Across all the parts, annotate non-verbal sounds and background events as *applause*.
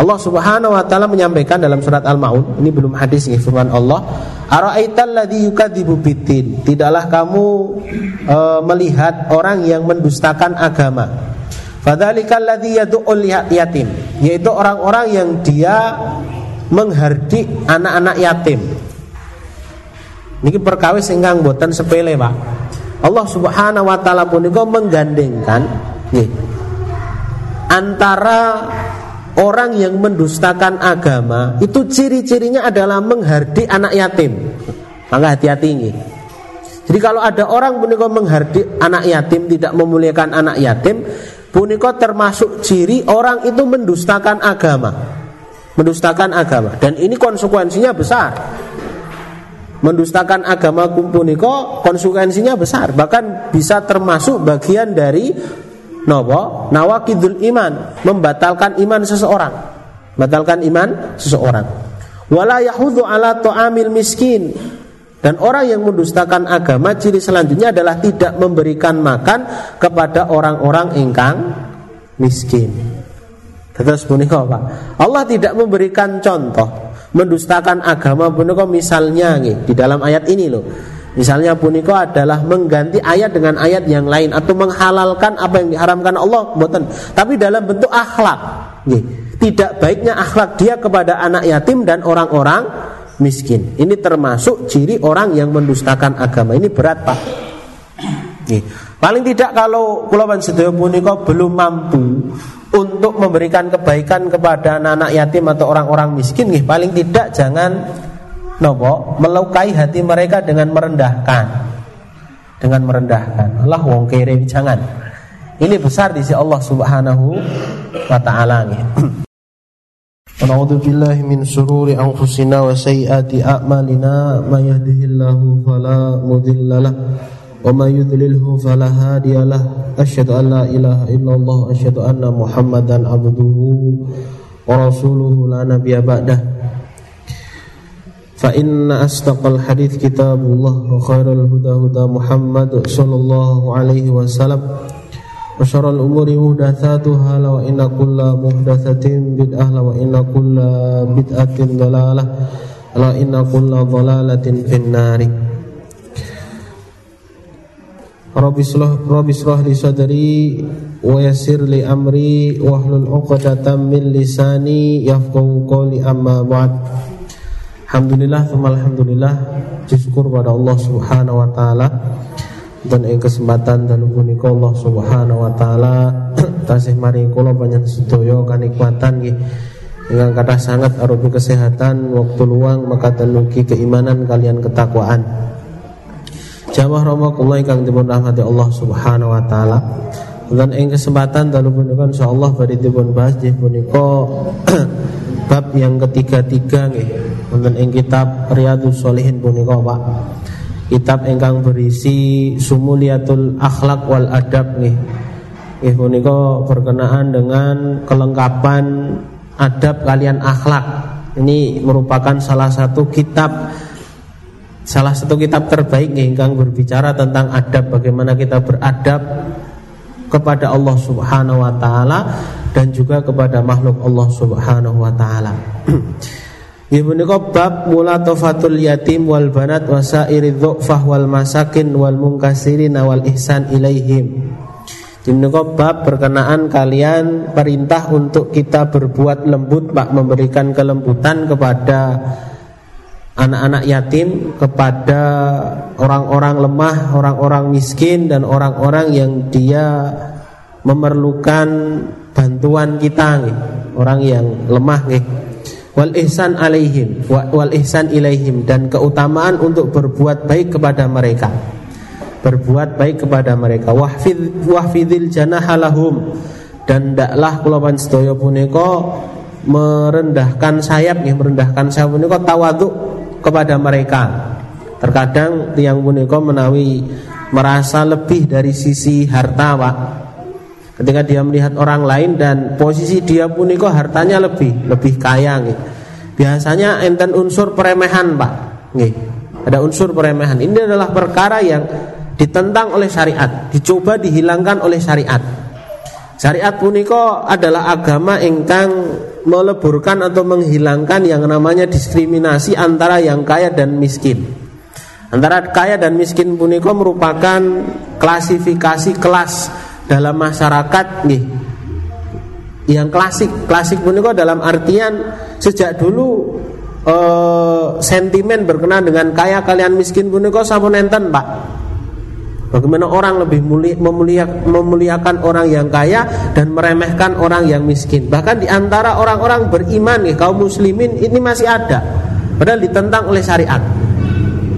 Allah Subhanahu wa taala menyampaikan dalam surat Al-Maun, ini belum hadis nih firman Allah, "Ara'aital ladzi yukadzibu biddin?" Tidaklah kamu e, melihat orang yang mendustakan agama. Fadzalikal ladzi yad'ul yatim, yaitu orang-orang yang dia menghardik anak-anak yatim. Niki perkawis ingkang boten sepele, Pak. Allah Subhanahu wa taala punika menggandengkan nggih antara orang yang mendustakan agama itu ciri-cirinya adalah menghardik anak yatim. Maka hati-hati ini. Jadi kalau ada orang puniko menghardik anak yatim tidak memuliakan anak yatim, puniko termasuk ciri orang itu mendustakan agama. Mendustakan agama dan ini konsekuensinya besar. Mendustakan agama puniko konsekuensinya besar, bahkan bisa termasuk bagian dari Nopo nawakidul iman membatalkan iman seseorang membatalkan iman seseorang wala yahudhu ala ta'amil miskin dan orang yang mendustakan agama ciri selanjutnya adalah tidak memberikan makan kepada orang-orang ingkang miskin. Terus punika Pak. Allah tidak memberikan contoh mendustakan agama punika misalnya nih di dalam ayat ini loh. Misalnya puniko adalah mengganti ayat dengan ayat yang lain atau menghalalkan apa yang diharamkan Allah, buatan. Tapi dalam bentuk akhlak. Tidak baiknya akhlak dia kepada anak yatim dan orang-orang miskin. Ini termasuk ciri orang yang mendustakan agama. Ini berat, Pak. Paling tidak kalau Kulawan Sedaya puniko belum mampu untuk memberikan kebaikan kepada anak-anak yatim atau orang-orang miskin, paling tidak jangan nopo melukai hati mereka dengan merendahkan. Dengan merendahkan. Allah wong kere jangan. Ini besar di sisi Allah Subhanahu wa taala. Billahi min sururi anfusina wa sayyiati a'malina. May yahdihillahu fala mudhillalah wa may yudlilhu fala hadiyalah asyhadu an la ilaha illallah asyhadu anna muhammadan abduhu wa rasuluhu la nabiyya ba'dah فإن أصدق الحديث كتاب الله وخير الهدى هدى محمد صلى الله عليه وسلم وشر الأمور محدثاتها وإن كل محدثة بدعة وإن كل بدعة ضلالة وإن كل ضلالة في النار Rabbi srah li sadri wa yassir li amri wahlul 'uqdatam min lisani yafqahu qawli amma ba'd Alhamdulillah, alhamdulillah syukur pada Allah Subhanahu wa taala. Dan ing kesempatan dan punika Allah Subhanahu wa taala *clears throat* tasih mari kula panjenengan sedaya kanikmatan nggih. Ingkang kathah sangat arupi kesehatan waktu luang maka tenuki keimanan kalian ketakwaan. Jamaah rahmatullah ingkang dipun rahmati Allah Subhanahu wa taala. Dan ing kesempatan dalu punika insyaallah badhe dipun bahas nggih punika *clears throat* bab yang ketiga-tiga nggih wonten ing kitab Riyadhus Shalihin punika Pak. Kitab ingkang berisi sumuliatul akhlak wal adab nih. Nggih punika berkenaan dengan kelengkapan adab kalian akhlak. Ini merupakan salah satu kitab salah satu kitab terbaik nih ingkang berbicara tentang adab bagaimana kita beradab kepada Allah Subhanahu wa taala dan juga kepada makhluk Allah Subhanahu wa taala. *clears throat* Ibu bab mulatofatul yatim wal banat wasairi dhu'fah wal masakin wal mungkasirin wal ihsan ilaihim. Ibu bab berkenaan kalian perintah untuk kita berbuat lembut Pak memberikan kelembutan kepada anak-anak yatim kepada orang-orang lemah, orang-orang miskin dan orang-orang yang dia memerlukan bantuan kita nih, orang yang lemah nih wal ihsan alaihim wal ihsan ilaihim dan keutamaan untuk berbuat baik kepada mereka. Berbuat baik kepada mereka. Wahfid wahfidil janahalahum dan ndaklah kula sedaya punika merendahkan sayap ya merendahkan sayap punika tawaduk kepada mereka terkadang tiang punika menawi merasa lebih dari sisi harta Pak Ketika dia melihat orang lain dan posisi dia pun itu hartanya lebih lebih kaya nih. Biasanya enten unsur peremehan, Pak. Nih. Ada unsur peremehan. Ini adalah perkara yang ditentang oleh syariat, dicoba dihilangkan oleh syariat. Syariat punika adalah agama ingkang meleburkan atau menghilangkan yang namanya diskriminasi antara yang kaya dan miskin. Antara kaya dan miskin punika merupakan klasifikasi kelas dalam masyarakat nih. Yang klasik, klasik punika dalam artian sejak dulu eh, sentimen berkenaan dengan kaya kalian miskin punika sampun enten, Pak. Bagaimana orang lebih mulia, memulia, memuliakan orang yang kaya dan meremehkan orang yang miskin. Bahkan di antara orang-orang beriman nih kaum muslimin ini masih ada. Padahal ditentang oleh syariat.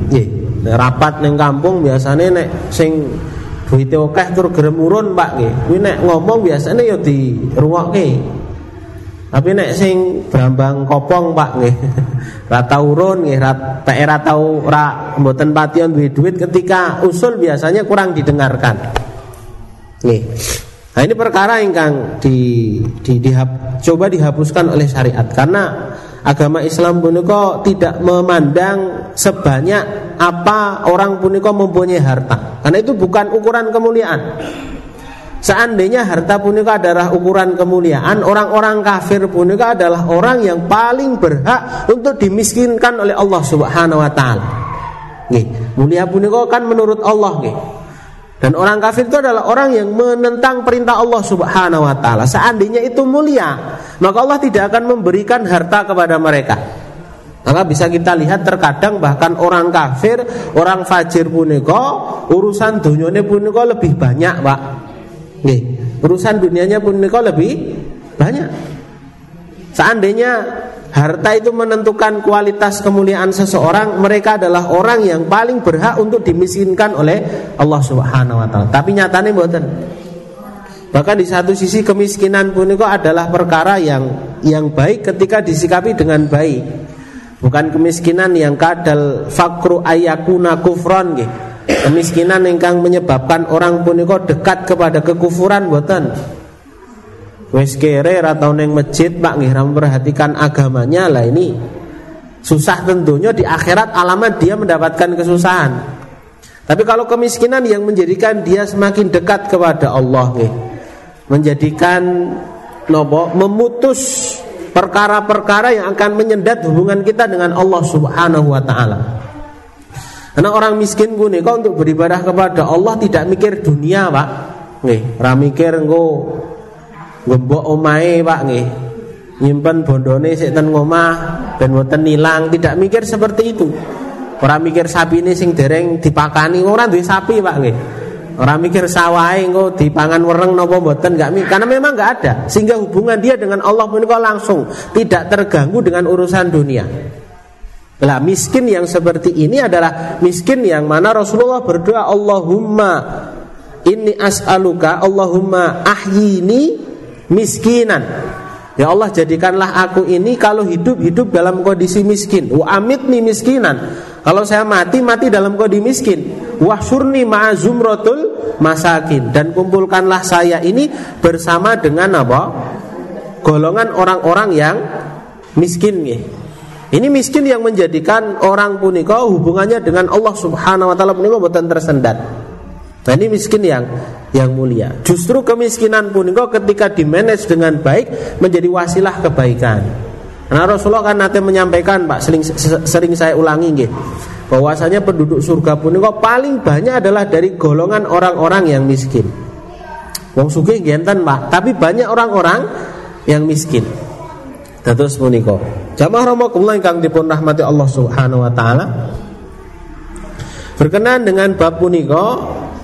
Nih, rapat neng kampung biasanya nek sing duwite akeh tur gerem Pak nggih. Kuwi nek ngomong biasanya ya dirungokke. Tapi nek sing Brambang Kopong Pak nggih. *laughs* Ra tau urun nggih, ra era tau ra mboten pation duwe duit ketika usul biasanya kurang didengarkan. Nggih. Nah ini perkara ingkang di, di, dihap, coba dihapuskan oleh syariat karena agama Islam punika tidak memandang sebanyak apa orang punika mempunyai harta. Karena itu bukan ukuran kemuliaan. Seandainya harta punika adalah ukuran kemuliaan, orang-orang kafir punika adalah orang yang paling berhak untuk dimiskinkan oleh Allah Subhanahu wa taala. Mulia punika kan menurut Allah nggih. Dan orang kafir itu adalah orang yang menentang perintah Allah Subhanahu wa taala. Seandainya itu mulia, maka Allah tidak akan memberikan harta kepada mereka. Maka bisa kita lihat terkadang bahkan orang kafir, orang fajir punika urusan dunyane punika lebih banyak, Pak Nih, urusan dunianya pun kau lebih banyak. Seandainya harta itu menentukan kualitas kemuliaan seseorang, mereka adalah orang yang paling berhak untuk dimiskinkan oleh Allah Subhanahu wa taala. Tapi nyatanya mboten. Bahkan di satu sisi kemiskinan pun itu adalah perkara yang yang baik ketika disikapi dengan baik. Bukan kemiskinan yang kadal fakru ayakuna kufron gitu Kemiskinan ingkang menyebabkan orang punika dekat kepada kekufuran boten. Wes kere atau neng masjid Pak nggih memperhatikan agamanya lah ini susah tentunya di akhirat alamat dia mendapatkan kesusahan. Tapi kalau kemiskinan yang menjadikan dia semakin dekat kepada Allah nih, menjadikan nopo memutus perkara-perkara yang akan menyendat hubungan kita dengan Allah Subhanahu wa taala. Karena orang miskin gue nih, kau untuk beribadah kepada Allah tidak mikir dunia, Pak. Nih, ora mikir engko gembok omahe, Pak nih. Nyimpen bondone sik ten ngomah ben mboten nilang, tidak mikir seperti itu. Orang mikir sapi ini sing dereng dipakani, orang duwe sapi, Pak nih. Orang mikir sawahe engko dipangan wereng napa mboten enggak mikir karena memang enggak ada. Sehingga hubungan dia dengan Allah menika langsung tidak terganggu dengan urusan dunia. Lah miskin yang seperti ini adalah miskin yang mana Rasulullah berdoa Allahumma ini as'aluka Allahumma ahyini miskinan. Ya Allah jadikanlah aku ini kalau hidup-hidup dalam kondisi miskin. Wa amitni miskinan. Kalau saya mati, mati dalam kondisi miskin. Wahsyurni ma'azumrotul masakin. Dan kumpulkanlah saya ini bersama dengan apa? Golongan orang-orang yang miskin nih ini miskin yang menjadikan orang punika hubungannya dengan Allah Subhanahu wa taala punika boten tersendat. Nah ini miskin yang yang mulia. Justru kemiskinan punika ketika dimanage dengan baik menjadi wasilah kebaikan. Nah Rasulullah kan nanti menyampaikan Pak sering, sering saya ulangi nggih bahwasanya penduduk surga punika paling banyak adalah dari golongan orang-orang yang miskin. Wong sugih genten Pak, tapi banyak orang-orang yang miskin. Dados punika. Jamaah rahimakumullah ingkang dipun rahmati Allah Subhanahu wa taala. Berkenaan dengan bab punika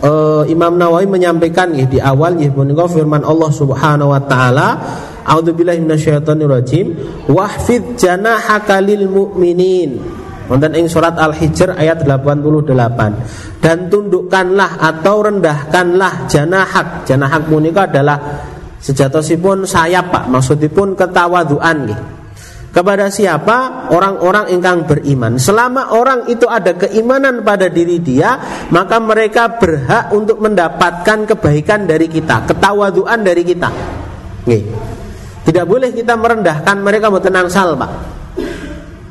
uh, Imam Nawawi menyampaikan ya, di awal nggih punika firman Allah Subhanahu wa taala A'udzubillahi minasyaitonirrajim. Wahfid janahaka lil mu'minin. Wonten ing surat Al-Hijr ayat 88 dan tundukkanlah atau rendahkanlah janahak. Janahak punika adalah Sejatosipun sayap Pak, maksudipun ketawaduan nih. Kepada siapa? Orang-orang ingkang beriman. Selama orang itu ada keimanan pada diri dia, maka mereka berhak untuk mendapatkan kebaikan dari kita, ketawaduan dari kita. Nih. Tidak boleh kita merendahkan mereka mau tenang sal, Pak.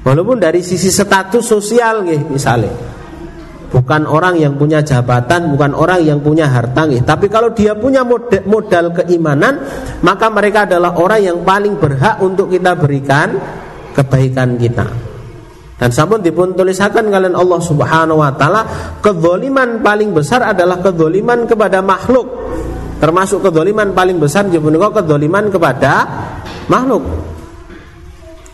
Walaupun dari sisi status sosial nih, misalnya. Bukan orang yang punya jabatan, bukan orang yang punya harta. Tapi kalau dia punya modal, keimanan, maka mereka adalah orang yang paling berhak untuk kita berikan kebaikan kita. Dan sampun dipun tulisakan kalian Allah Subhanahu wa taala, kezaliman paling besar adalah kezaliman kepada makhluk. Termasuk kezaliman paling besar juga kezaliman kepada makhluk.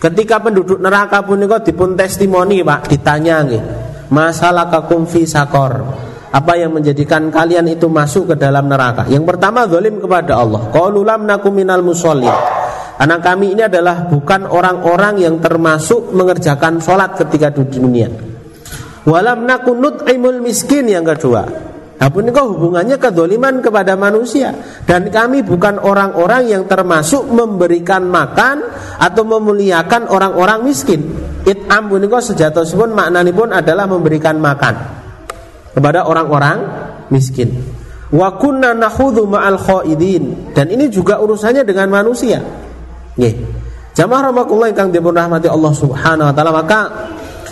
Ketika penduduk neraka punika dipun testimoni, Pak, ditanya nggih, "Masalah kakum sakor?" Apa yang menjadikan kalian itu masuk ke dalam neraka? Yang pertama zalim kepada Allah. Qalu lam nakum musallin. Anak kami ini adalah bukan orang-orang yang termasuk mengerjakan sholat ketika di dunia. Walam nakunut imul miskin yang kedua. Nah kau hubungannya kedoliman kepada manusia? Dan kami bukan orang-orang yang termasuk memberikan makan Atau memuliakan orang-orang miskin. It'am punika sejatosipun maknanya pun adalah memberikan makan Kepada orang-orang miskin. Wa kunna nakhudhu ma'al khaidin. Dan ini juga urusannya dengan manusia. Nggih. Jamaah rahmatullah yang rahmati Allah Subhanahu wa taala maka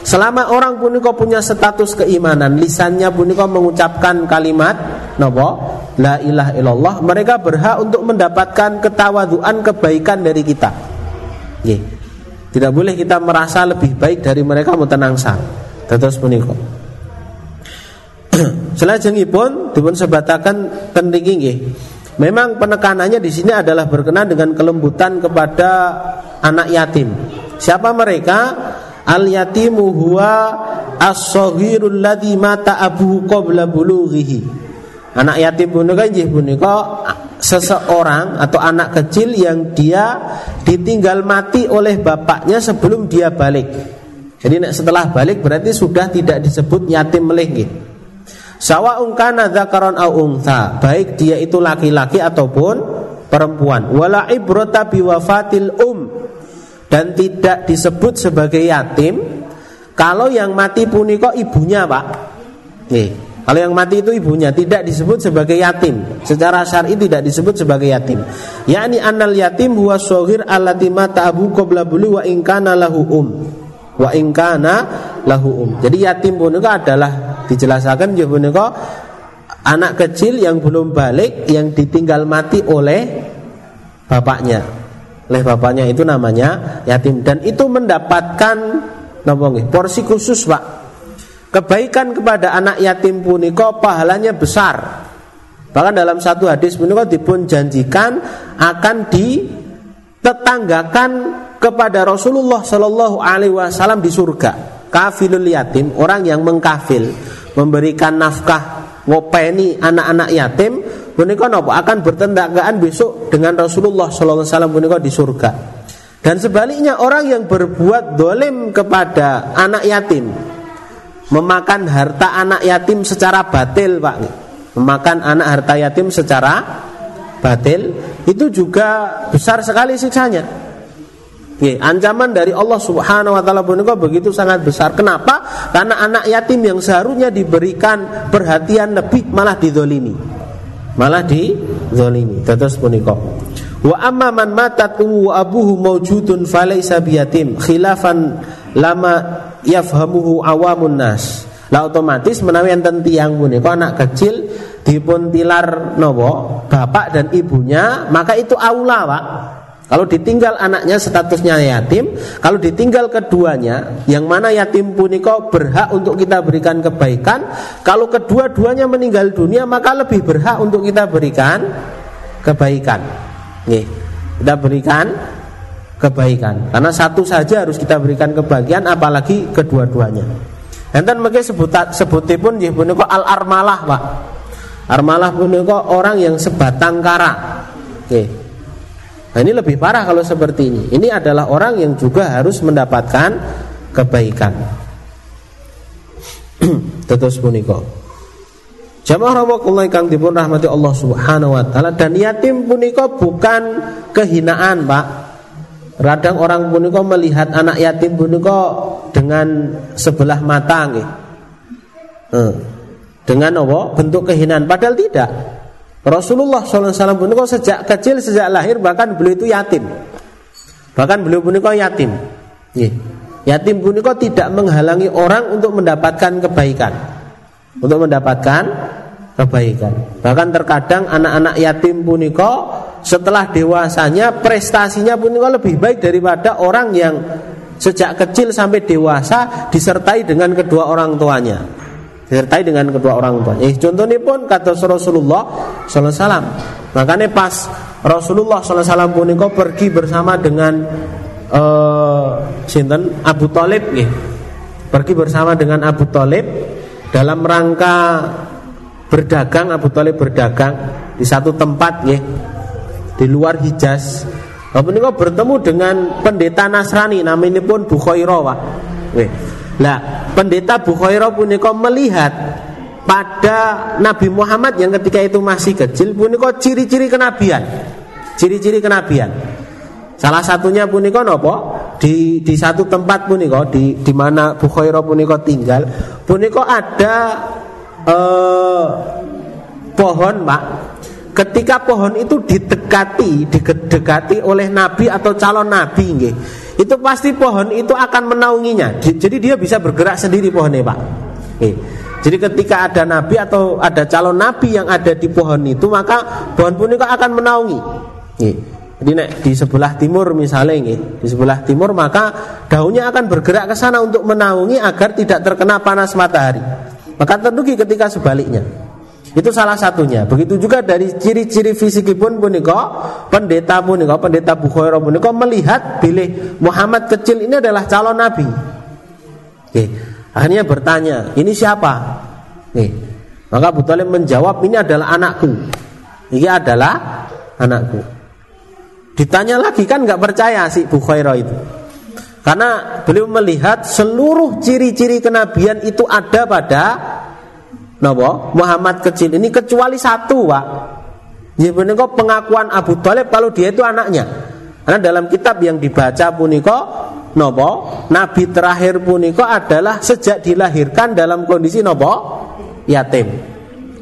Selama orang punika punya status keimanan, lisannya punika mengucapkan kalimat napa? La ilaha illallah, mereka berhak untuk mendapatkan ketawaduan kebaikan dari kita. Nggih. Tidak boleh kita merasa lebih baik dari mereka mutanangsa. Terus punika. *clears throat* Selajengipun dipun sebatakan ten nggih. Memang penekanannya di sini adalah berkenan dengan kelembutan kepada anak yatim. Siapa mereka? Al yatimu huwa as-saghirul ladzi mata abuhu qabla bulughihi. Anak yatim punika inggih punika seseorang atau anak kecil yang dia ditinggal mati oleh bapaknya sebelum dia balik. Jadi setelah balik berarti sudah tidak disebut yatim melih Sawa'un kana dzakaron au untha, baik dia itu laki-laki ataupun perempuan. Wala ibrata biwafatil um dan tidak disebut sebagai yatim. Kalau yang mati punika ibunya pak. Nih kalau yang mati itu ibunya tidak disebut sebagai yatim. Secara syar'i tidak disebut sebagai yatim. Yakni anal yatim huwa sohir allati mata abu qabla bulu wa ingkana lahu um. Wa ingkana lahu um. Jadi yatim punika adalah dijelaskan ya punika anak kecil yang belum balik yang ditinggal mati oleh bapaknya oleh bapaknya itu namanya yatim dan itu mendapatkan napa porsi khusus Pak. Kebaikan kepada anak yatim punika pahalanya besar. Bahkan dalam satu hadis punika dipun janjikan akan ditetanggakan kepada Rasulullah Shallallahu alaihi wasallam di surga. Kafilul yatim, orang yang mengkafil, memberikan nafkah ngopeni anak-anak yatim punika napa akan bertentangan besok dengan Rasulullah sallallahu alaihi wasallam punika di surga. Dan sebaliknya orang yang berbuat dolim kepada anak yatim Memakan harta anak yatim secara batil Pak Memakan anak harta yatim secara batil Itu juga besar sekali siksanya Ye, ancaman dari Allah Subhanahu wa taala punika begitu sangat besar. Kenapa? Karena anak yatim yang seharusnya diberikan perhatian lebih malah didolimi malah di zalimi terus punika. Wa amma man matat ummu abuhu mawjudun falaysa biyatim. Khilafan lama yafhamuhu awamun nas. Lah otomatis menawi enten tiyang punika anak kecil dipun tilar nopo? Bapak dan ibunya maka itu aula Pak kalau ditinggal anaknya statusnya yatim, kalau ditinggal keduanya, yang mana yatim puniko berhak untuk kita berikan kebaikan. Kalau kedua-duanya meninggal dunia, maka lebih berhak untuk kita berikan kebaikan. Nih, kita berikan kebaikan. Karena satu saja harus kita berikan kebahagiaan, apalagi kedua-duanya. Enten mungkin sebut sebutipun nggih puniko al armalah, Pak. Armalah puniko orang yang sebatang kara. Oke. Nah ini lebih parah kalau seperti ini. Ini adalah orang yang juga harus mendapatkan kebaikan. *clears throat* Tetus puniko. Jamaah rawakullah kang dipun rahmati Allah Subhanahu wa taala dan yatim puniko bukan kehinaan, Pak. Radang orang puniko melihat anak yatim puniko dengan sebelah mata. Eh, dengan apa? Bentuk kehinaan padahal tidak. Rasulullah SAW pun kok sejak kecil sejak lahir bahkan beliau itu yatim. Bahkan beliau pun kok yatim. Yatim pun kok tidak menghalangi orang untuk mendapatkan kebaikan. untuk mendapatkan kebaikan. Bahkan terkadang anak-anak yatim puniko setelah dewasanya prestasinya puniko lebih baik daripada orang yang sejak kecil sampai dewasa disertai dengan kedua orang tuanya. Disertai dengan kedua orang tuanya. Eh, contohnya pun kata Rasulullah Sallallahu Alaihi Makanya pas Rasulullah Sallallahu Alaihi puniko pergi bersama dengan uh, sinten Abu Talib Pergi bersama dengan Abu Talib dalam rangka berdagang Abu Talib berdagang di satu tempat ya di luar Hijaz. Ini bertemu dengan pendeta Nasrani namanya pun Bukhairah Pak. Lah, pendeta Bukhairah punika melihat pada Nabi Muhammad yang ketika itu masih kecil punika ciri-ciri kenabian. Ciri-ciri kenabian. Salah satunya punika nopo? Di di satu tempat punika di di mana Bukhairah punika tinggal, punika ada eh, pohon pak ketika pohon itu didekati didekati oleh nabi atau calon nabi nge, itu pasti pohon itu akan menaunginya jadi dia bisa bergerak sendiri pohonnya pak nge. jadi ketika ada nabi atau ada calon nabi yang ada di pohon itu maka pohon pun itu akan menaungi nge. jadi nek, di sebelah timur misalnya nge, di sebelah timur maka daunnya akan bergerak ke sana untuk menaungi agar tidak terkena panas matahari maka terdugi ketika sebaliknya. Itu salah satunya. Begitu juga dari ciri-ciri fisik pun punika pendeta punika pendeta Bukhairah punika melihat pilih Muhammad kecil ini adalah calon nabi. Oke. Akhirnya bertanya, ini siapa? Oke. Maka Abu Talib menjawab, ini adalah anakku. Ini adalah anakku. Ditanya lagi kan nggak percaya si Bukhairah itu. Karena beliau melihat seluruh ciri-ciri kenabian itu ada pada Nabo Muhammad kecil ini kecuali satu, Pak. Ya kok pengakuan Abu Talib kalau dia itu anaknya. Karena dalam kitab yang dibaca puniko Nopo Nabi terakhir puniko adalah sejak dilahirkan dalam kondisi nopo yatim,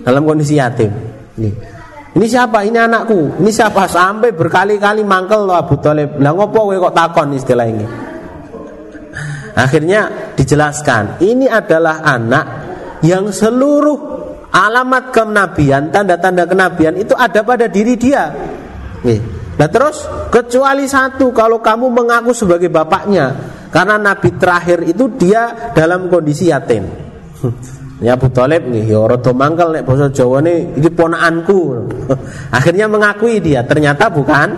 dalam kondisi yatim. Ini, ini siapa? Ini anakku. Ini siapa? Sampai berkali-kali mangkel loh Abu Talib. Lah ngopo kok takon istilah ini? Akhirnya dijelaskan, ini adalah anak yang seluruh alamat kenabian, tanda-tanda kenabian itu ada pada diri dia. Nah terus kecuali satu kalau kamu mengaku sebagai bapaknya karena nabi terakhir itu dia dalam kondisi yatim. *laughs* Ya Abu Talib nih, ya rada mangkel nek basa Jawa nih, ini ponakanku. *laughs* Akhirnya mengakui dia, ternyata bukan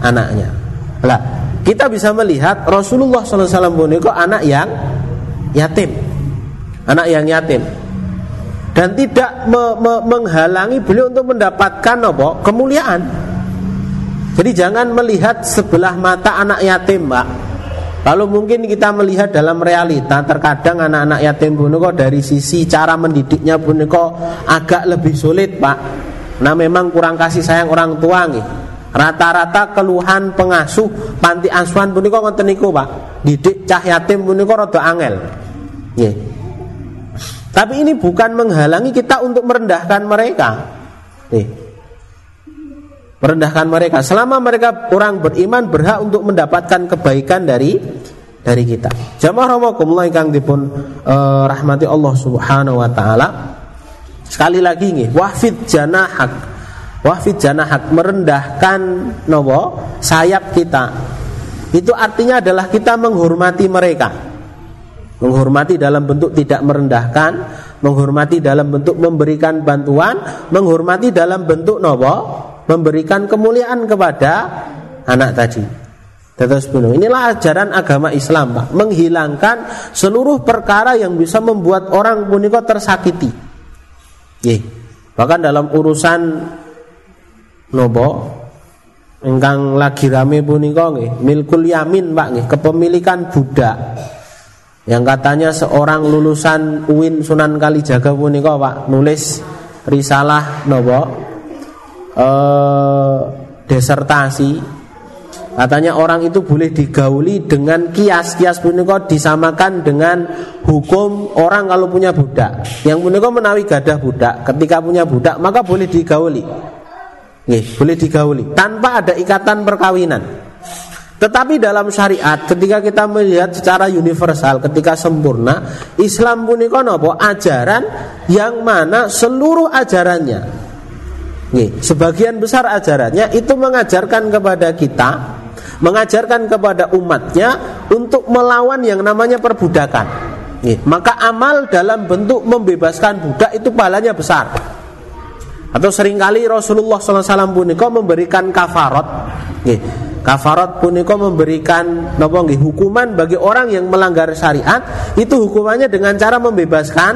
anaknya. Lah, kita bisa melihat Rasulullah SAW kok anak yang yatim, anak yang yatim, dan tidak me, me, menghalangi beliau untuk mendapatkan apa kemuliaan. Jadi jangan melihat sebelah mata anak yatim, Pak. Kalau mungkin kita melihat dalam realita, terkadang anak-anak yatim pun kok dari sisi cara mendidiknya pun kok agak lebih sulit, Pak. Nah memang kurang kasih sayang orang tua nih. Rata-rata keluhan pengasuh panti asuhan punika ngoten niku, Pak. Didik cah yatim punika rada angel. Nggih. Tapi ini bukan menghalangi kita untuk merendahkan mereka. Nih. Merendahkan mereka selama mereka orang beriman berhak untuk mendapatkan kebaikan dari dari kita. Jamaah rahimakumullah ingkang dipun eh, rahmati Allah Subhanahu wa taala. Sekali lagi nih, wafid janahak Wafid janahak merendahkan nopo sayap kita. Itu artinya adalah kita menghormati mereka. Menghormati dalam bentuk tidak merendahkan, menghormati dalam bentuk memberikan bantuan, menghormati dalam bentuk nopo memberikan kemuliaan kepada anak tadi. Terus penuh. Inilah ajaran agama Islam, Pak. Menghilangkan seluruh perkara yang bisa membuat orang puniko tersakiti. Ye. Bahkan dalam urusan nopo engkang lagi rame punika nggih milkul yamin Pak kepemilikan budak yang katanya seorang lulusan UIN Sunan Kalijaga punika Pak nulis risalah nopo eh, desertasi Katanya orang itu boleh digauli dengan kias Kias punika disamakan dengan hukum orang kalau punya budak. Yang punika menawi gadah budak. Ketika punya budak maka boleh digauli. Nih, boleh digauli. Tanpa ada ikatan perkawinan. Tetapi dalam syariat ketika kita melihat secara universal ketika sempurna Islam punika napa ajaran yang mana seluruh ajarannya. Nih, sebagian besar ajarannya itu mengajarkan kepada kita mengajarkan kepada umatnya untuk melawan yang namanya perbudakan. Nih, maka amal dalam bentuk membebaskan budak itu pahalanya besar atau sering kali Rasulullah SAW punika memberikan kafarot. Nih, Kafarat puniko memberikan napa nggih hukuman bagi orang yang melanggar syariat. Itu hukumannya dengan cara membebaskan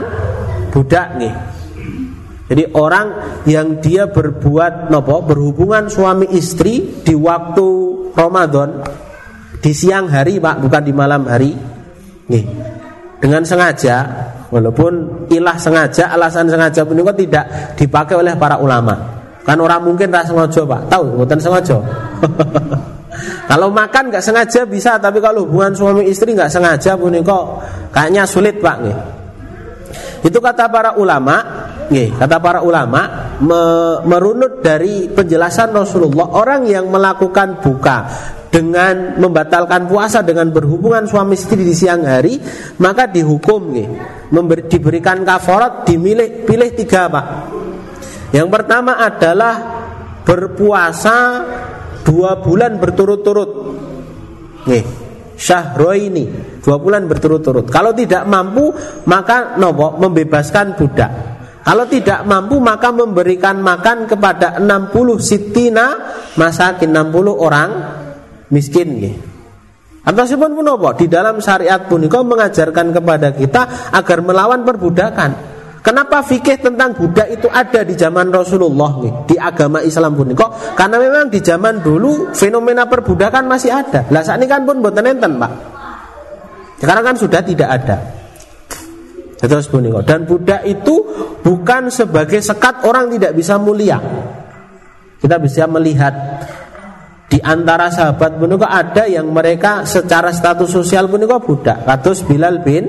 budak nih. Jadi orang yang dia berbuat nopo berhubungan suami istri di waktu Ramadan di siang hari Pak bukan di malam hari nih dengan sengaja walaupun ilah sengaja alasan sengaja pun tidak dipakai oleh para ulama. Kan orang mungkin rasa sengaja Pak. Tahu bukan sengaja. *laughs* Kalau makan nggak sengaja bisa, tapi kalau hubungan suami istri nggak sengaja pun kok kayaknya sulit pak nih. Itu kata para ulama, nih, kata para ulama me, merunut dari penjelasan Rasulullah orang yang melakukan buka dengan membatalkan puasa dengan berhubungan suami istri di siang hari maka dihukum nih memberi, diberikan kafarat dimilih pilih tiga pak. Yang pertama adalah berpuasa dua bulan berturut-turut. Nih ini dua bulan berturut-turut. Kalau tidak mampu maka nopo membebaskan budak. Kalau tidak mampu maka memberikan makan kepada 60 sitina masakin 60 orang miskin atau pun nopo di dalam syariat pun kau mengajarkan kepada kita agar melawan perbudakan Kenapa fikih tentang budak itu ada di zaman Rasulullah nih, di agama Islam pun kok? Karena memang di zaman dulu fenomena perbudakan masih ada. Lah saat ini kan pun buat enten, Pak. Sekarang kan sudah tidak ada. Terus kok. Dan budak itu bukan sebagai sekat orang tidak bisa mulia. Kita bisa melihat antara sahabat pun ada yang mereka secara status sosial pun budak. Katus Bilal bin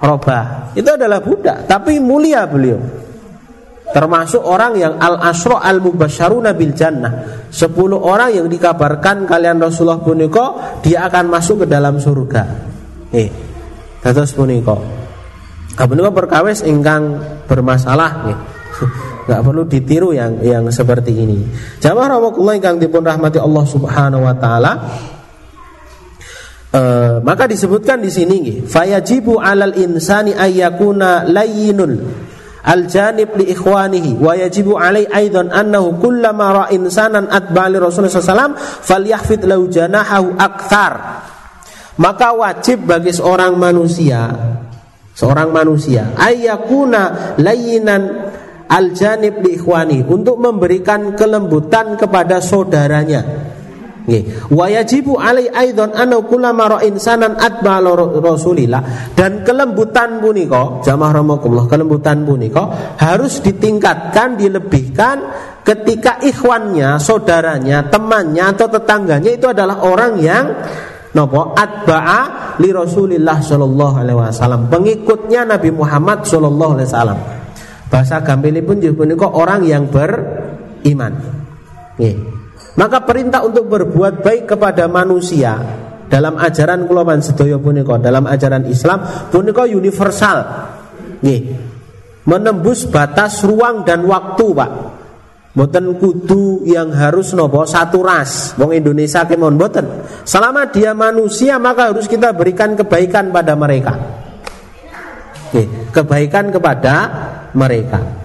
Robah itu adalah budak tapi mulia beliau. Termasuk orang yang al asro al mubasyaruna bil jannah. Sepuluh orang yang dikabarkan kalian Rasulullah puniko dia akan masuk ke dalam surga. Eh terus puniko puniko perkawis ingkang bermasalah nih nggak perlu ditiru yang yang seperti ini. Jamaah rahmatullah ingkang dipun rahmati Allah subhanahu wa taala. Uh, maka disebutkan di sini nggih fayajibu alal insani ayyakuna layyinul al janib li ikhwanihi wa yajibu alai aidan annahu kullama ra insanan atba li Rasulullah sallallahu falyahfid lahu janahahu akthar. Maka wajib bagi seorang manusia seorang manusia ayyakuna layyinan al janib li ikhwani untuk memberikan kelembutan kepada saudaranya Nggih. Wa yajibu alai aidan anna kullama insanan atba Rasulillah dan kelembutan punika jamaah rahimakumullah kelembutan punika harus ditingkatkan dilebihkan ketika ikhwannya, saudaranya, temannya atau tetangganya itu adalah orang yang nopo atba'a li Rasulillah sallallahu alaihi wasallam, pengikutnya Nabi Muhammad sallallahu alaihi wasallam. Bahasa gampilipun punika orang yang beriman. Nggih. Maka perintah untuk berbuat baik kepada manusia dalam ajaran kula sedaya punika dalam ajaran Islam punika universal. Nggih. Menembus batas ruang dan waktu, Pak. Mboten kudu yang harus nopo satu ras. Wong Indonesia kemon mboten. Selama dia manusia maka harus kita berikan kebaikan pada mereka. Nih, kebaikan kepada mereka.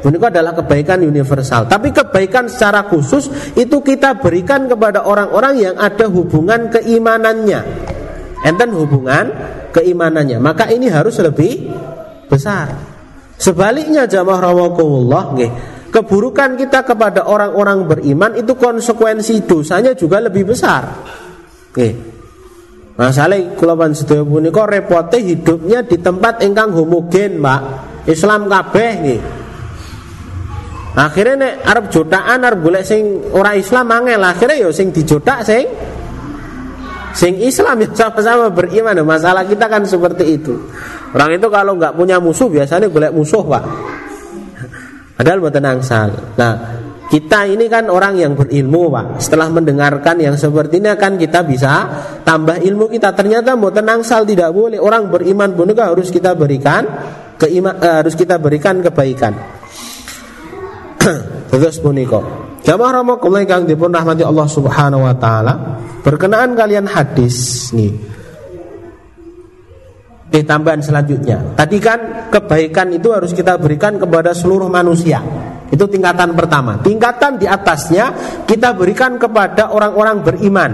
Ini adalah kebaikan universal. Tapi kebaikan secara khusus itu kita berikan kepada orang-orang yang ada hubungan keimanannya. Enten hubungan keimanannya. Maka ini harus lebih besar. Sebaliknya jamaah rawakumullah nggih. Keburukan kita kepada orang-orang beriman itu konsekuensi dosanya juga lebih besar. Nggih. Masalah kula sedaya punika repote hidupnya di tempat ingkang homogen, Pak. Islam kabeh nggih. Akhirnya nek Arab jotaan Arab golek sing ora Islam angel akhirnya yo ya sing dijodak sing sing Islam ya sama-sama beriman. Masalah kita kan seperti itu. Orang itu kalau nggak punya musuh biasanya golek musuh, Pak. Padahal buat angsal. Nah, kita ini kan orang yang berilmu pak Setelah mendengarkan yang seperti ini kan kita bisa tambah ilmu kita Ternyata mau tenang sal tidak boleh Orang beriman pun harus kita berikan keima, eh, Harus kita berikan kebaikan *clears throat* Terus puniko Jamaah Rasulullah kang dipun rahmati Allah Subhanahu wa taala. Berkenaan kalian hadis nih. Eh tambahan selanjutnya. Tadi kan kebaikan itu harus kita berikan kepada seluruh manusia. Itu tingkatan pertama. Tingkatan di atasnya kita berikan kepada orang-orang beriman.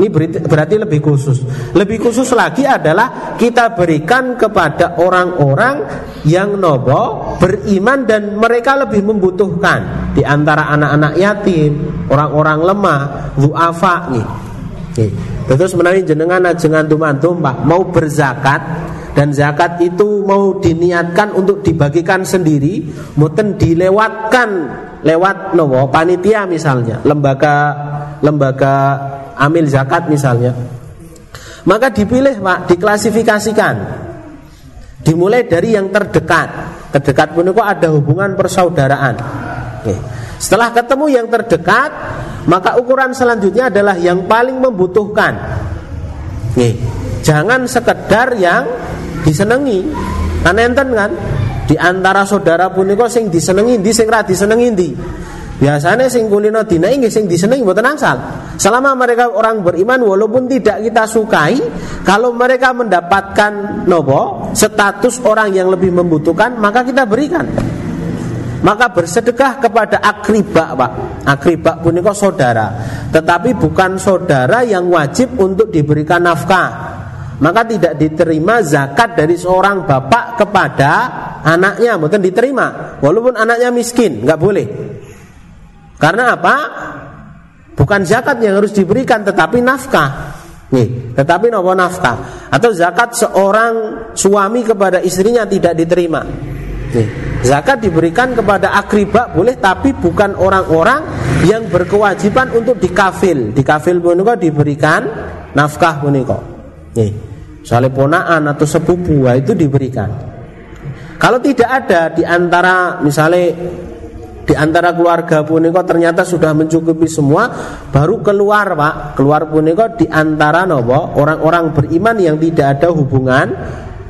Ini berarti lebih khusus. Lebih khusus lagi adalah kita berikan kepada orang-orang yang nobo beriman dan mereka lebih membutuhkan di antara anak-anak yatim, orang-orang lemah, duafa nih. Terus menawi jenengan ajengan tumantum Pak mau berzakat dan zakat itu mau diniatkan untuk dibagikan sendiri mungkin dilewatkan lewat nopo panitia misalnya lembaga lembaga amil zakat misalnya. Maka dipilih pak diklasifikasikan. Dimulai dari yang terdekat. Terdekat itu ada hubungan persaudaraan. Oke. setelah ketemu yang terdekat maka ukuran selanjutnya adalah yang paling membutuhkan. Oke. jangan sekedar yang disenengi kan enten kan? Di antara saudara punika sing disenengi di sing ra disenengi di biasanya sing kulino dina ini sing disenengi mboten angsal. Selama mereka orang beriman walaupun tidak kita sukai kalau mereka mendapatkan nopo status orang yang lebih membutuhkan maka kita berikan. Maka bersedekah kepada akribak pak. Akribak punika saudara. Tetapi bukan saudara yang wajib untuk diberikan nafkah. Maka tidak diterima zakat dari seorang bapak kepada anaknya, bukan diterima, walaupun anaknya miskin, nggak boleh. Karena apa? Bukan zakat yang harus diberikan, tetapi nafkah. Nih, tetapi nopo nafkah atau zakat seorang suami kepada istrinya tidak diterima. Nih, zakat diberikan kepada akribak boleh, tapi bukan orang-orang yang berkewajiban untuk dikafil. Dikafil pun diberikan nafkah pun Nih. Soalnya ponaan atau sepupu itu diberikan. Kalau tidak ada di antara misalnya di antara keluarga puniko ternyata sudah mencukupi semua, baru keluar pak, keluar puniko di antara nopo orang-orang beriman yang tidak ada hubungan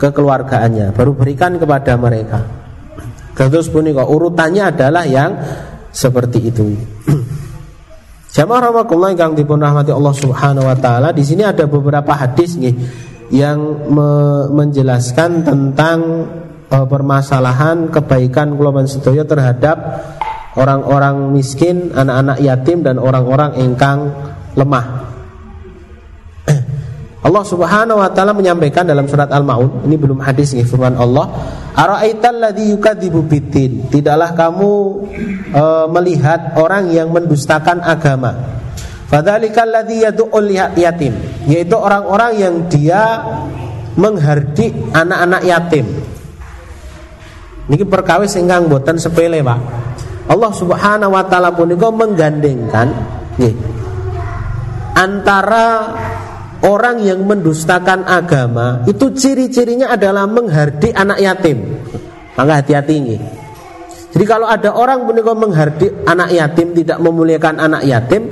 kekeluargaannya, baru berikan kepada mereka. Terus puniko urutannya adalah yang seperti itu. *clears throat* Jamaah rahmatullah yang dipun rahmati Allah Subhanahu wa taala, di sini ada beberapa hadis nih yang me menjelaskan tentang uh, permasalahan kebaikan kulawan sedaya terhadap orang-orang miskin, anak-anak yatim dan orang-orang engkang lemah. *clears throat* Allah Subhanahu wa taala menyampaikan dalam surat Al-Maun, ini belum hadis nih firman Allah, "Ara'aital ladzi yukadzibu biddin?" Tidaklah kamu uh, melihat orang yang mendustakan agama. Fadzalikal ladzi yad'ul yatim, yaitu orang-orang yang dia menghardik anak-anak yatim. Niki perkawis ingkang boten sepele, Pak. Allah Subhanahu wa taala punika menggandengkan nggih antara orang yang mendustakan agama itu ciri-cirinya adalah menghardik anak yatim. Maka hati-hati nggih. Jadi kalau ada orang punika menghardik anak yatim tidak memuliakan anak yatim,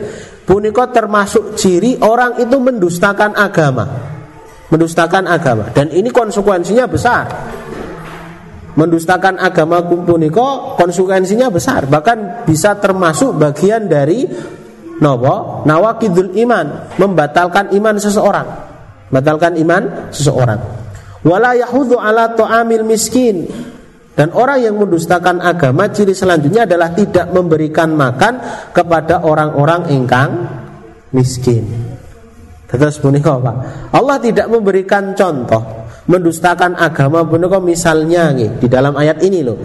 Punika termasuk ciri orang itu mendustakan agama. Mendustakan agama dan ini konsekuensinya besar. Mendustakan agama puniko konsekuensinya besar, bahkan bisa termasuk bagian dari nopo nawakidul iman, membatalkan iman seseorang. Batalkan iman seseorang. Wala ala miskin dan orang yang mendustakan agama ciri selanjutnya adalah tidak memberikan makan kepada orang-orang ingkang miskin. Terus Pak. Allah tidak memberikan contoh mendustakan agama punika misalnya nih, di dalam ayat ini loh.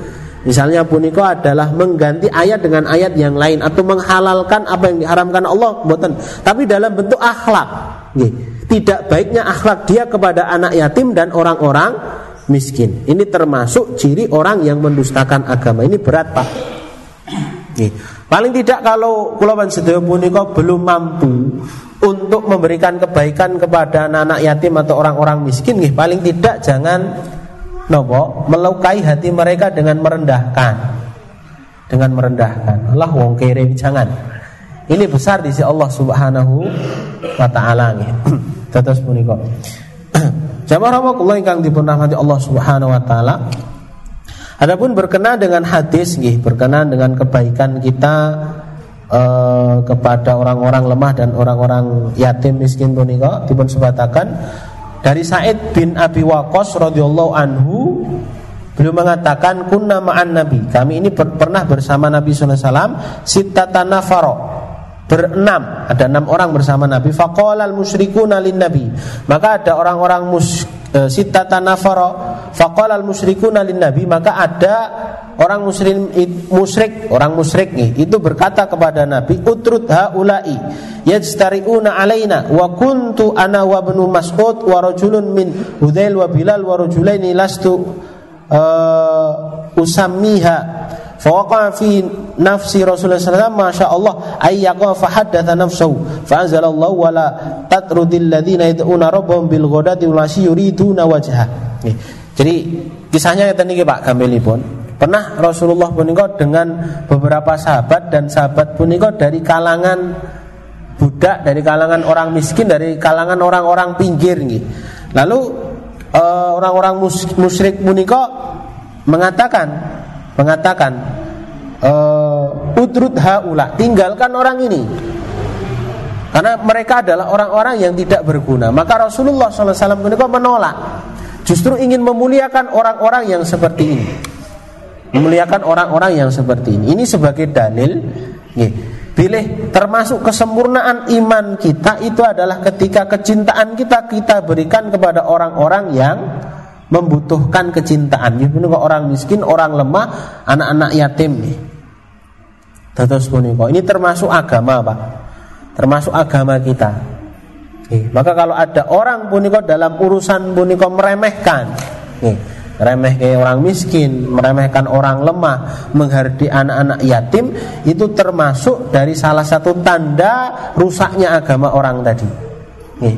Misalnya punika adalah mengganti ayat dengan ayat yang lain atau menghalalkan apa yang diharamkan Allah, boten. Tapi dalam bentuk akhlak. Nih, tidak baiknya akhlak dia kepada anak yatim dan orang-orang miskin. Ini termasuk ciri orang yang mendustakan agama. Ini berat, Pak. Nih. Paling tidak kalau kulawan sedaya punika belum mampu memberikan kebaikan kepada anak-anak yatim atau orang-orang miskin, nih, paling tidak jangan nopo melukai hati mereka dengan merendahkan. dengan merendahkan. Allah wong kere jangan. Ini besar di sisi Allah Subhanahu wa taala nggih. *clears throat* Terus punika. *clears throat* Jamaah rahimakumullah ingkang dipun rahmati Allah Subhanahu wa taala. Adapun berkenaan dengan hadis nggih, berkenaan dengan kebaikan kita eh, kepada orang-orang lemah dan orang-orang yatim miskin punika dipun sebatakan dari Said bin Abi Waqqas radhiyallahu anhu Beliau mengatakan kunna ma'an nabi. Kami ini ber, pernah bersama Nabi sallallahu alaihi wasallam sittata nafaro berenam ada enam orang bersama Nabi. Faqala al musyrikuna lin nabi maka ada orang-orang mus sitata nafara faqala al musyrikuna lin nabi maka ada orang musyrik musyrik orang musyrik nih itu berkata kepada Nabi utrud haula'i yajtari'una alaina wa kuntu ana wa ibnu mas'ud wa rajulun min Hudail wa Bilal wa rajulaini lastu uh, usammiha Fawaqa fi nafsi Rasulullah SAW Masya Allah Ayyaqa fahaddatha nafsahu Fa'anzalallahu wa la tatrudil ladhina yad'una rabbahum bil ghodati wal yuriduna wajah Jadi kisahnya kata niki Pak pun Pernah Rasulullah punika dengan beberapa sahabat dan sahabat punika dari kalangan budak, dari kalangan orang miskin, dari kalangan orang-orang pinggir nih. Lalu eh, orang-orang musyrik punika mengatakan mengatakan uh, utrud haula tinggalkan orang ini. Karena mereka adalah orang-orang yang tidak berguna. Maka Rasulullah SAW menolak. Justru ingin memuliakan orang-orang yang seperti ini. Memuliakan orang-orang yang seperti ini. Ini sebagai dalil Pilih termasuk kesempurnaan iman kita itu adalah ketika kecintaan kita kita berikan kepada orang-orang yang membutuhkan kecintaan. Ya punika orang miskin, orang lemah, anak-anak yatim nih. Terus punika. Ini termasuk agama, Pak. Termasuk agama kita. Nih, maka kalau ada orang punika dalam urusan punika meremehkan, nih, remeh kayak orang miskin, meremehkan orang lemah, menghardi anak-anak yatim, itu termasuk dari salah satu tanda rusaknya agama orang tadi. Nih,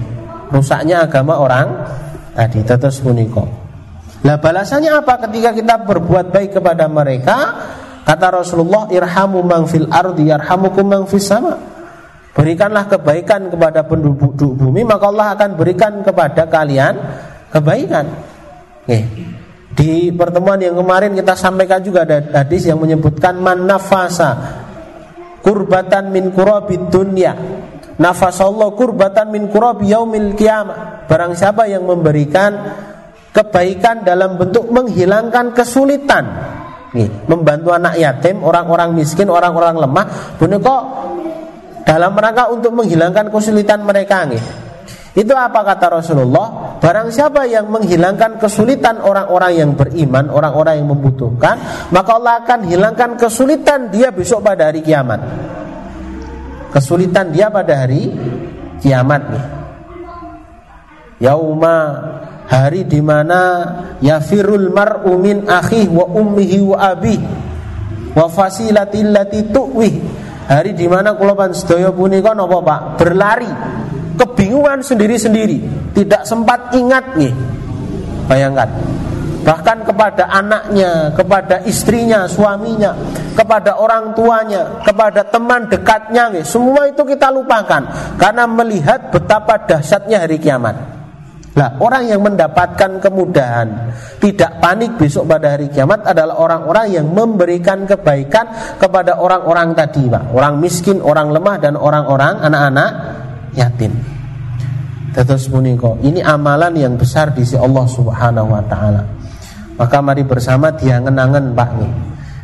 rusaknya agama orang tadi. Terus punika. Nah balasannya apa ketika kita berbuat baik kepada mereka? Kata Rasulullah, irhamu mang fil ardi yarhamukum mang sama. Berikanlah kebaikan kepada penduduk bumi, maka Allah akan berikan kepada kalian kebaikan. Oke. Di pertemuan yang kemarin kita sampaikan juga ada hadis yang menyebutkan man nafasa kurbatan min kurabid dunya nafasallahu kurbatan min kurab yaumil kiamah. Barang siapa yang memberikan kebaikan dalam bentuk menghilangkan kesulitan nih, membantu anak yatim, orang-orang miskin, orang-orang lemah, kok dalam rangka untuk menghilangkan kesulitan mereka nih. Itu apa kata Rasulullah? Barang siapa yang menghilangkan kesulitan orang-orang yang beriman, orang-orang yang membutuhkan, maka Allah akan hilangkan kesulitan dia besok pada hari kiamat. Kesulitan dia pada hari kiamat nih. Yauma hari di mana yafirul mar'u min akhi wa ummihi wa abi wa fasilati allati tuwi hari di mana kula pan sedaya punika napa Pak? Berlari. Kebingungan sendiri-sendiri. Tidak sempat ingat nih bayangkan. Bahkan kepada anaknya, kepada istrinya, suaminya, kepada orang tuanya, kepada teman dekatnya, nih. semua itu kita lupakan. Karena melihat betapa dahsyatnya hari kiamat. Nah, orang yang mendapatkan kemudahan, tidak panik besok pada hari kiamat adalah orang-orang yang memberikan kebaikan kepada orang-orang tadi, Pak. Orang miskin, orang lemah dan orang-orang anak-anak yatim. Terus puniko, ini amalan yang besar di sisi Allah Subhanahu wa taala. Maka mari bersama diangen-angen, Pak nih.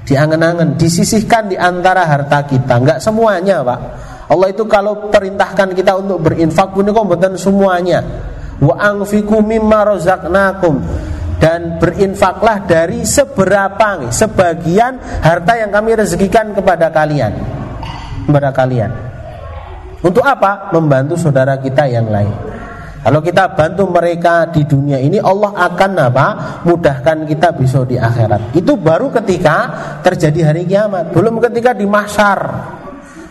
Diangen-angen, disisihkan di antara harta kita, enggak semuanya, Pak. Allah itu kalau perintahkan kita untuk berinfak puniko bukan semuanya wa anfiku mimma razaqnakum. Dan berinfaklah dari seberapa sebagian harta yang kami rezekikan kepada kalian. Kepada kalian. Untuk apa? Membantu saudara kita yang lain. Kalau kita bantu mereka di dunia ini Allah akan apa? Mudahkan kita besok di akhirat. Itu baru ketika terjadi hari kiamat. Belum ketika di mahsyar.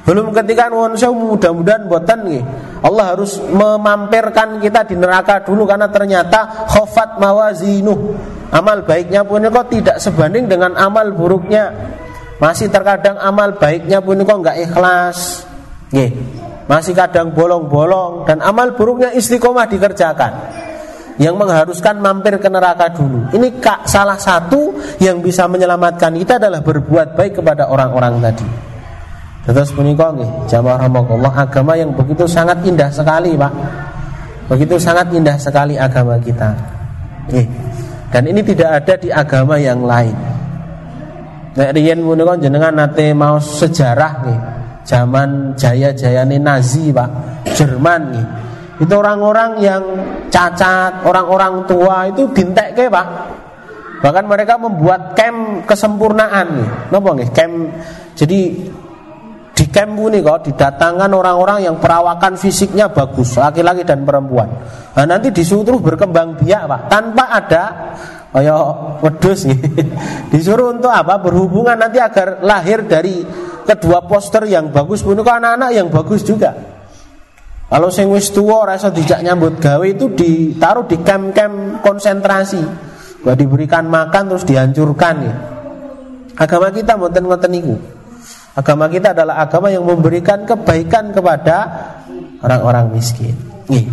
Belum ketika sewu mudah-mudahan buatan nih. Allah harus memampirkan kita di neraka dulu karena ternyata khofat mawazinuh. Amal baiknya pun kok tidak sebanding dengan amal buruknya. Masih terkadang amal baiknya pun kok nggak ikhlas. Masih kadang bolong-bolong dan amal buruknya istiqomah dikerjakan. Yang mengharuskan mampir ke neraka dulu. Ini kak, salah satu yang bisa menyelamatkan kita adalah berbuat baik kepada orang-orang tadi. Terus punika nggih, jamaah Allah agama yang begitu sangat indah sekali, Pak. Begitu sangat indah sekali agama kita. Nggih. Dan ini tidak ada di agama yang lain. Nek riyen menika jenengan nate mau sejarah nih. Zaman jaya-jayane Nazi, Pak. Jerman nih. Itu orang-orang yang cacat, orang-orang tua itu dintekke, Pak. Bahkan mereka membuat camp kesempurnaan nih. Napa nih? Camp jadi camp ini kok didatangkan orang-orang yang perawakan fisiknya bagus, laki-laki dan perempuan. Nah, nanti disuruh berkembang biak, Pak, tanpa ada kaya wedus *laughs* Disuruh untuk apa? Berhubungan nanti agar lahir dari kedua poster yang bagus pun anak-anak yang bagus juga. Kalau sing wis tua rasa dijak nyambut gawe itu ditaruh di kem-kem konsentrasi. Gak diberikan makan terus dihancurkan ya. Agama kita ngoten-ngoten niku. Agama kita adalah agama yang memberikan kebaikan kepada orang-orang miskin. Nih.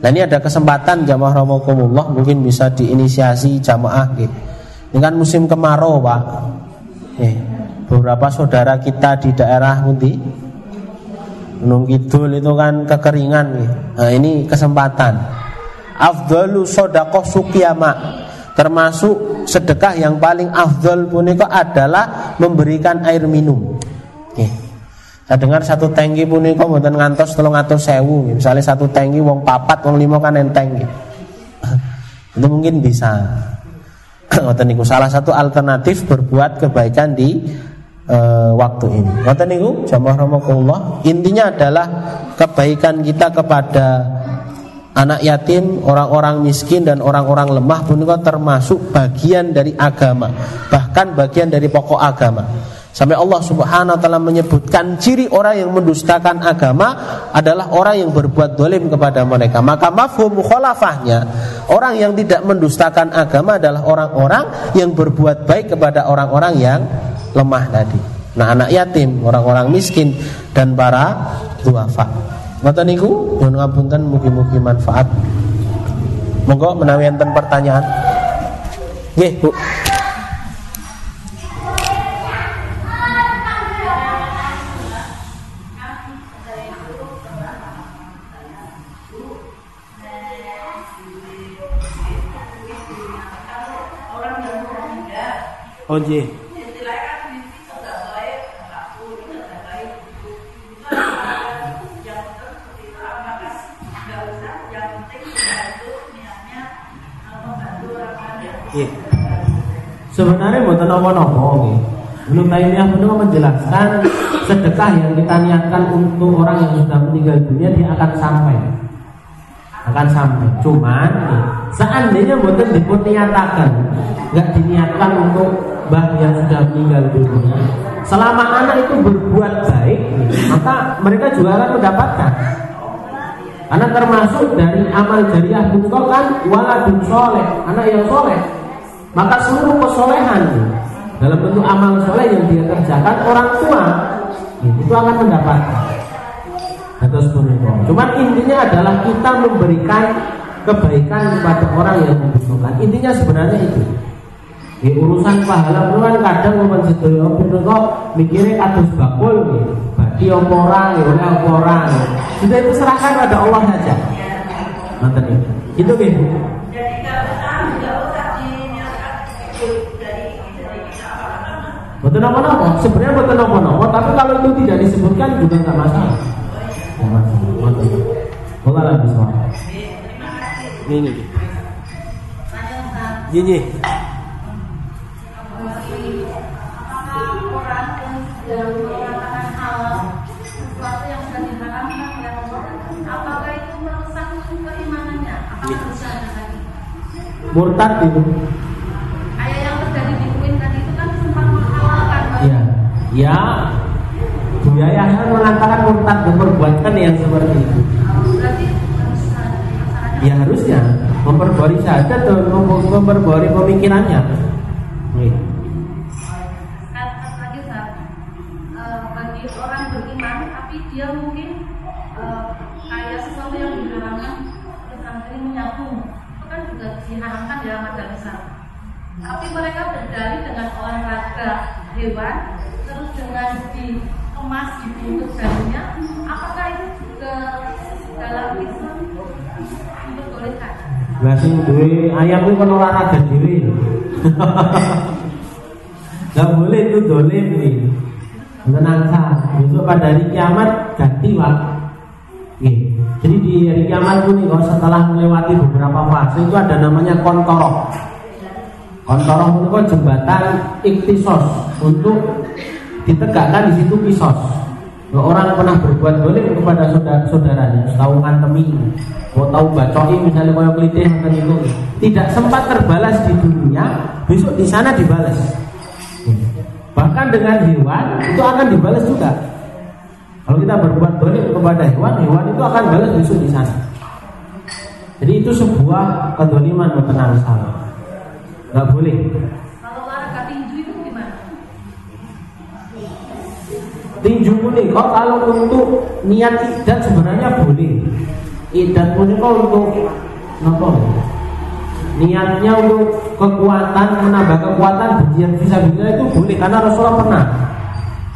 Nah ini ada kesempatan jamaah rahimakumullah mungkin bisa diinisiasi jamaah gitu. Ini kan musim kemarau pak. Nih, beberapa saudara kita di daerah Muti Gunung Kidul itu kan kekeringan nih. Nah ini kesempatan. Afdalu sodakoh sukiyama termasuk sedekah yang paling afdal punika adalah memberikan air minum. Nih. Saya dengar satu tangki punika mboten ngantos atas sewu. Misalnya satu tangki wong papat wong lima kan enteng *laughs* Itu mungkin bisa. *clears throat* Ngoten niku salah satu alternatif berbuat kebaikan di uh, waktu ini. Ngoten niku jamaah rahimakumullah. Intinya adalah kebaikan kita kepada anak yatim, orang-orang miskin dan orang-orang lemah pun termasuk bagian dari agama, bahkan bagian dari pokok agama. Sampai Allah Subhanahu wa taala menyebutkan ciri orang yang mendustakan agama adalah orang yang berbuat dolim kepada mereka. Maka mafhum mukhalafahnya orang yang tidak mendustakan agama adalah orang-orang yang berbuat baik kepada orang-orang yang lemah tadi. Nah, anak yatim, orang-orang miskin dan para duafa. Mata niku nyuwun ngapunten mugi-mugi manfaat. Monggo menawi enten pertanyaan. Nggih, Bu. Oh iya. Sebenarnya buat nopo-nopo nih. Belum Taimiyah pun menjelaskan sedekah yang kita niatkan untuk orang yang sudah meninggal dunia dia akan sampai akan sampai. Cuman seandainya buatan dipun niatakan, nggak diniatkan untuk bah yang sudah meninggal dunia. Selama anak itu berbuat baik, maka mereka juga akan mendapatkan. Karena termasuk dari amal jariah bukan kan waladun soleh, anak yang soleh. Maka seluruh kesolehan dalam bentuk amal soleh yang dia kerjakan orang tua itu akan mendapatkan. Atas Cuman intinya adalah kita memberikan kebaikan kepada orang yang membutuhkan. Intinya sebenarnya itu. Di urusan pahala itu kan kadang momen sedaya kok mikirnya kados bakul gitu. Badi apa ora, ya ora apa ora. Sudah itu serahkan pada Allah saja. Nanti itu. Itu gitu. Betul apa-apa, sebenarnya betul apa-apa, tapi kalau itu tidak disebutkan juga nggak masalah. Bola lagi soal. Ini ini. Ini. Murtad itu. Kayak yang terjadi di Queen tadi itu kan sempat menghalalkan. Iya. Ya, Ya Yahya mengatakan murtad memperbuatkan yang seperti itu. Ya harusnya memperbarui saja dan memperbarui pemikirannya. orang beriman tapi dia mungkin eh, kayak sesuatu yang diharamkan Islam ini menyambung itu kan juga diharamkan dalam agama Islam tapi berdalih dengan olahraga hewan terus dengan dikemas dibungkus dagingnya apakah itu juga dalam Islam diperbolehkan Lah sing duwe ayam itu kan olahraga dhewe. *laughs* Gak boleh itu dolim nih. Menangkap. Besok pada hari kiamat ganti. Nih. Jadi di hari kiamat itu kalau setelah melewati beberapa fase itu ada namanya kontorok. Kontorok itu kan jembatan iktisos untuk ditegakkan di situ kisos. Orang pernah berbuat dolim kepada saudara saudaranya, tahu ngantemi, mau tahu bacoi misalnya kalau kelitih macam itu, tidak sempat terbalas di dunia, besok di sana dibalas. Bahkan dengan hewan itu akan dibalas juga. Kalau kita berbuat dolim kepada hewan, hewan itu akan balas besok di sana. Jadi itu sebuah kedoliman berkenaan salah. Gak boleh. kalau olahraga tinju itu gimana Tinju kok kalau untuk niat idat sebenarnya boleh. Idat kok untuk apa? Niatnya untuk kekuatan menambah kekuatan berjihad bisa bisa itu boleh karena Rasulullah pernah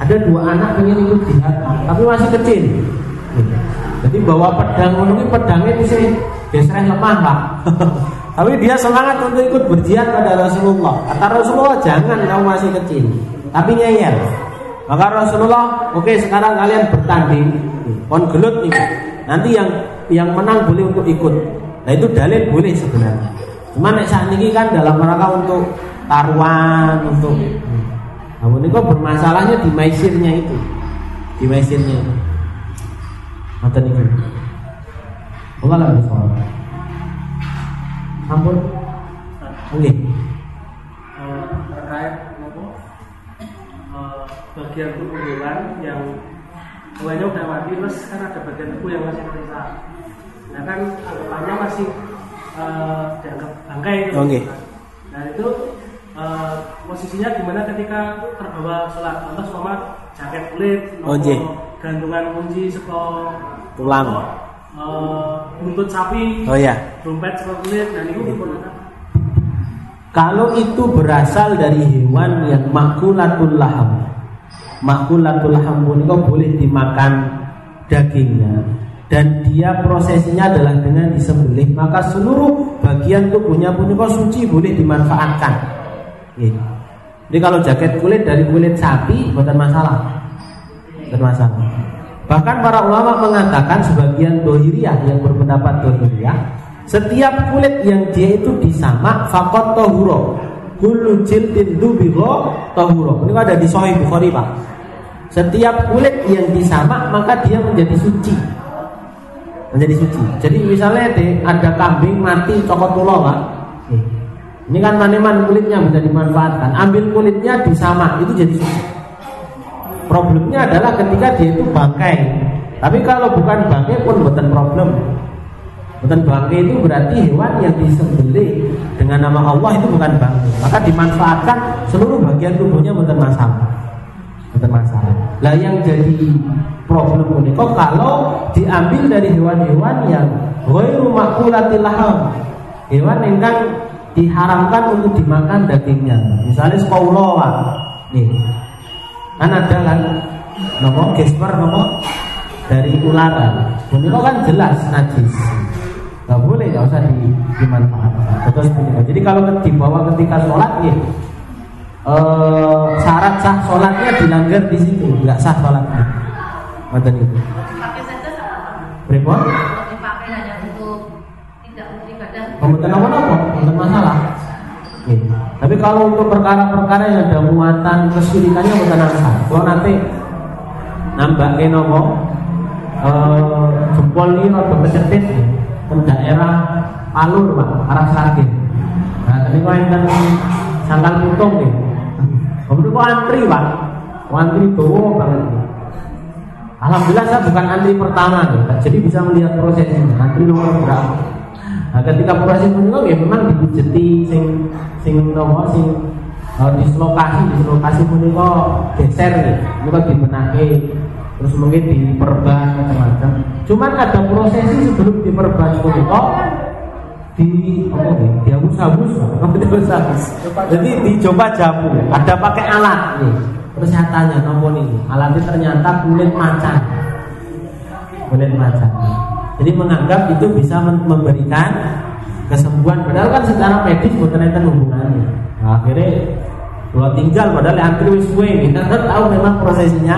ada dua anak pengen ikut jihad tapi masih kecil. Jadi bawa pedang menunggu pedangnya itu sih geser lemah pak. *laughs* tapi dia semangat untuk ikut berjihad pada Rasulullah. Kata Rasulullah jangan kamu masih kecil, tapi ngeyel. Maka Rasulullah, oke sekarang kalian bertanding, kon gelut nih. Nanti yang yang menang boleh untuk ikut. Nah itu dalil boleh sebenarnya. Cuma saat ini kan dalam rangka untuk taruhan, untuk namun ini kok bermasalahnya di maisirnya itu, di maisirnya. Mata nih. Enggak lah soal. Ampun. Oke. Eh, terkait apa eh, bagian tubuh hewan yang hewannya udah mati terus kan ada bagian tubuh yang masih tersisa nah kan anggapannya masih eh, dianggap bangkai itu Oke. nah itu eh, posisinya gimana ketika terbawa sholat contoh sama jaket kulit Oke. gantungan kunci sekolah Tulang. Buntut sapi Oh ya. sekolah kulit dan itu Kalau itu berasal dari hewan yang makulatul laham. Makulatul laham itu boleh dimakan dagingnya. Dan dia prosesnya adalah dengan disembelih. Maka seluruh bagian tubuhnya pun itu suci boleh dimanfaatkan. Gitu. Jadi kalau jaket kulit dari kulit sapi bukan masalah. Bukan masalah Bahkan para ulama mengatakan sebagian dohiriyah yang berpendapat dohiriyah setiap kulit yang dia itu disamak fakot tohuro Kullu jildin dubiro tohuro Ini ada di Sahih Bukhari pak. Setiap kulit yang disamak maka dia menjadi suci. Menjadi suci. Jadi misalnya deh, ada kambing mati cokot tulo pak. Ini kan maneman kulitnya bisa dimanfaatkan. Ambil kulitnya disamak itu jadi suci Problemnya adalah ketika dia itu bangkai Tapi kalau bukan bangkai pun bukan problem Bukan bangkai itu berarti hewan yang disembelih dengan nama Allah itu bukan bangkai. Maka dimanfaatkan seluruh bagian tubuhnya bukan masalah. Bukan masalah. Lah yang jadi problem ini kok kalau diambil dari hewan-hewan yang ghairu makulatil. Hewan yang kan diharamkan untuk dimakan dagingnya. Misalnya sekaulo Nih. Kan ada kan nopo gesper nopo? Dari ular. Ini kan jelas najis. Nggak boleh nggak usah di, dimanfaatkan. Terus jadi kalau dibawa ketika sholat ya eh, syarat sah sholatnya dilanggar di situ. Nggak sah sholatnya. Ngoten itu. Kalau dipakai hanya untuk masalah. Oke. Tapi kalau untuk perkara-perkara yang ada muatan kesulitannya bukan masalah. Kalau nanti nambah ke eh, jempol ini atau kecetit ke daerah Palur pak, arah Sragen. Nah, tadi kau yang sangkal putung nih. Kemudian kau antri pak, antri bawa banget. Alhamdulillah saya bukan antri pertama nih, jadi bisa melihat prosesnya. Antri nomor berapa? Nah, ketika proses menyulam ya memang dipijeti sing sing nopo sing uh, dislokasi dislokasi punika geser nih, punika dibenake terus mungkin diperban macam-macam. Cuman ada prosesi sebelum diperban itu di apa nih dihapus-hapus *laughs* dihapus-hapus jadi dicoba jamu ada pakai alat nih terus saya tanya nomor ini alatnya ternyata kulit macan. Kulit macan. Jadi menganggap itu bisa memberikan kesembuhan. Padahal kan secara medis bukan itu hubungannya. Nah, akhirnya kalau tinggal padahal antri wis kita kan tahu memang prosesnya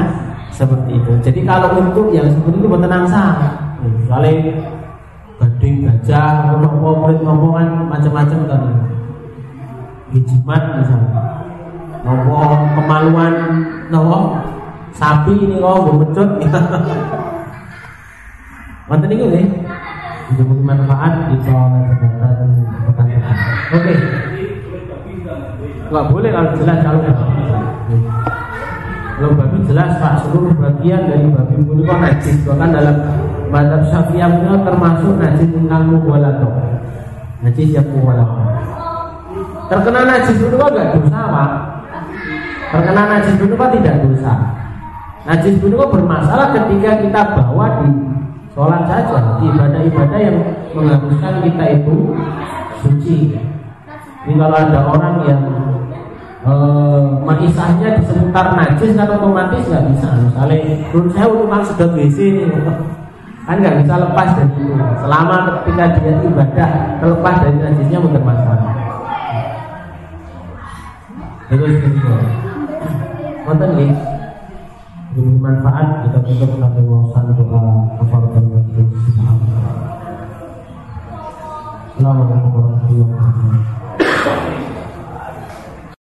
seperti itu. Jadi kalau untuk yang seperti itu bukan sah soalnya gading nopo kulit ngomongan macam-macam kan. Jimat misalnya. Nopo kemaluan nopo? Sapi ini kok gue *laughs* mecut Wonten niku nggih. Untuk manfaat di soal kesehatan Oke. Enggak boleh kalau jelas kalau kalau babi jelas pak seluruh bagian dari babi itu najis. Bahkan dalam madhab syafi'iyah itu termasuk najis tentang mubalaghah najis yang mubalaghah terkena najis itu enggak dosa pak? Terkena najis itu tidak dosa? Najis itu bermasalah ketika kita bawa di sholat saja ibadah-ibadah yang mengharuskan kita itu suci. Jadi kalau ada orang yang e, maisahnya di seputar najis kan otomatis nggak bisa. Misalnya menurut saya untuk sedot WC kan nggak bisa lepas dari itu. Selama ketika dia ibadah terlepas dari najisnya bukan masalah. Terus kedua Wonten nih demi manfaat kita tutup. Sampai wawasan doa kafaratul majlis Assalamualaikum warahmatullahi wabarakatuh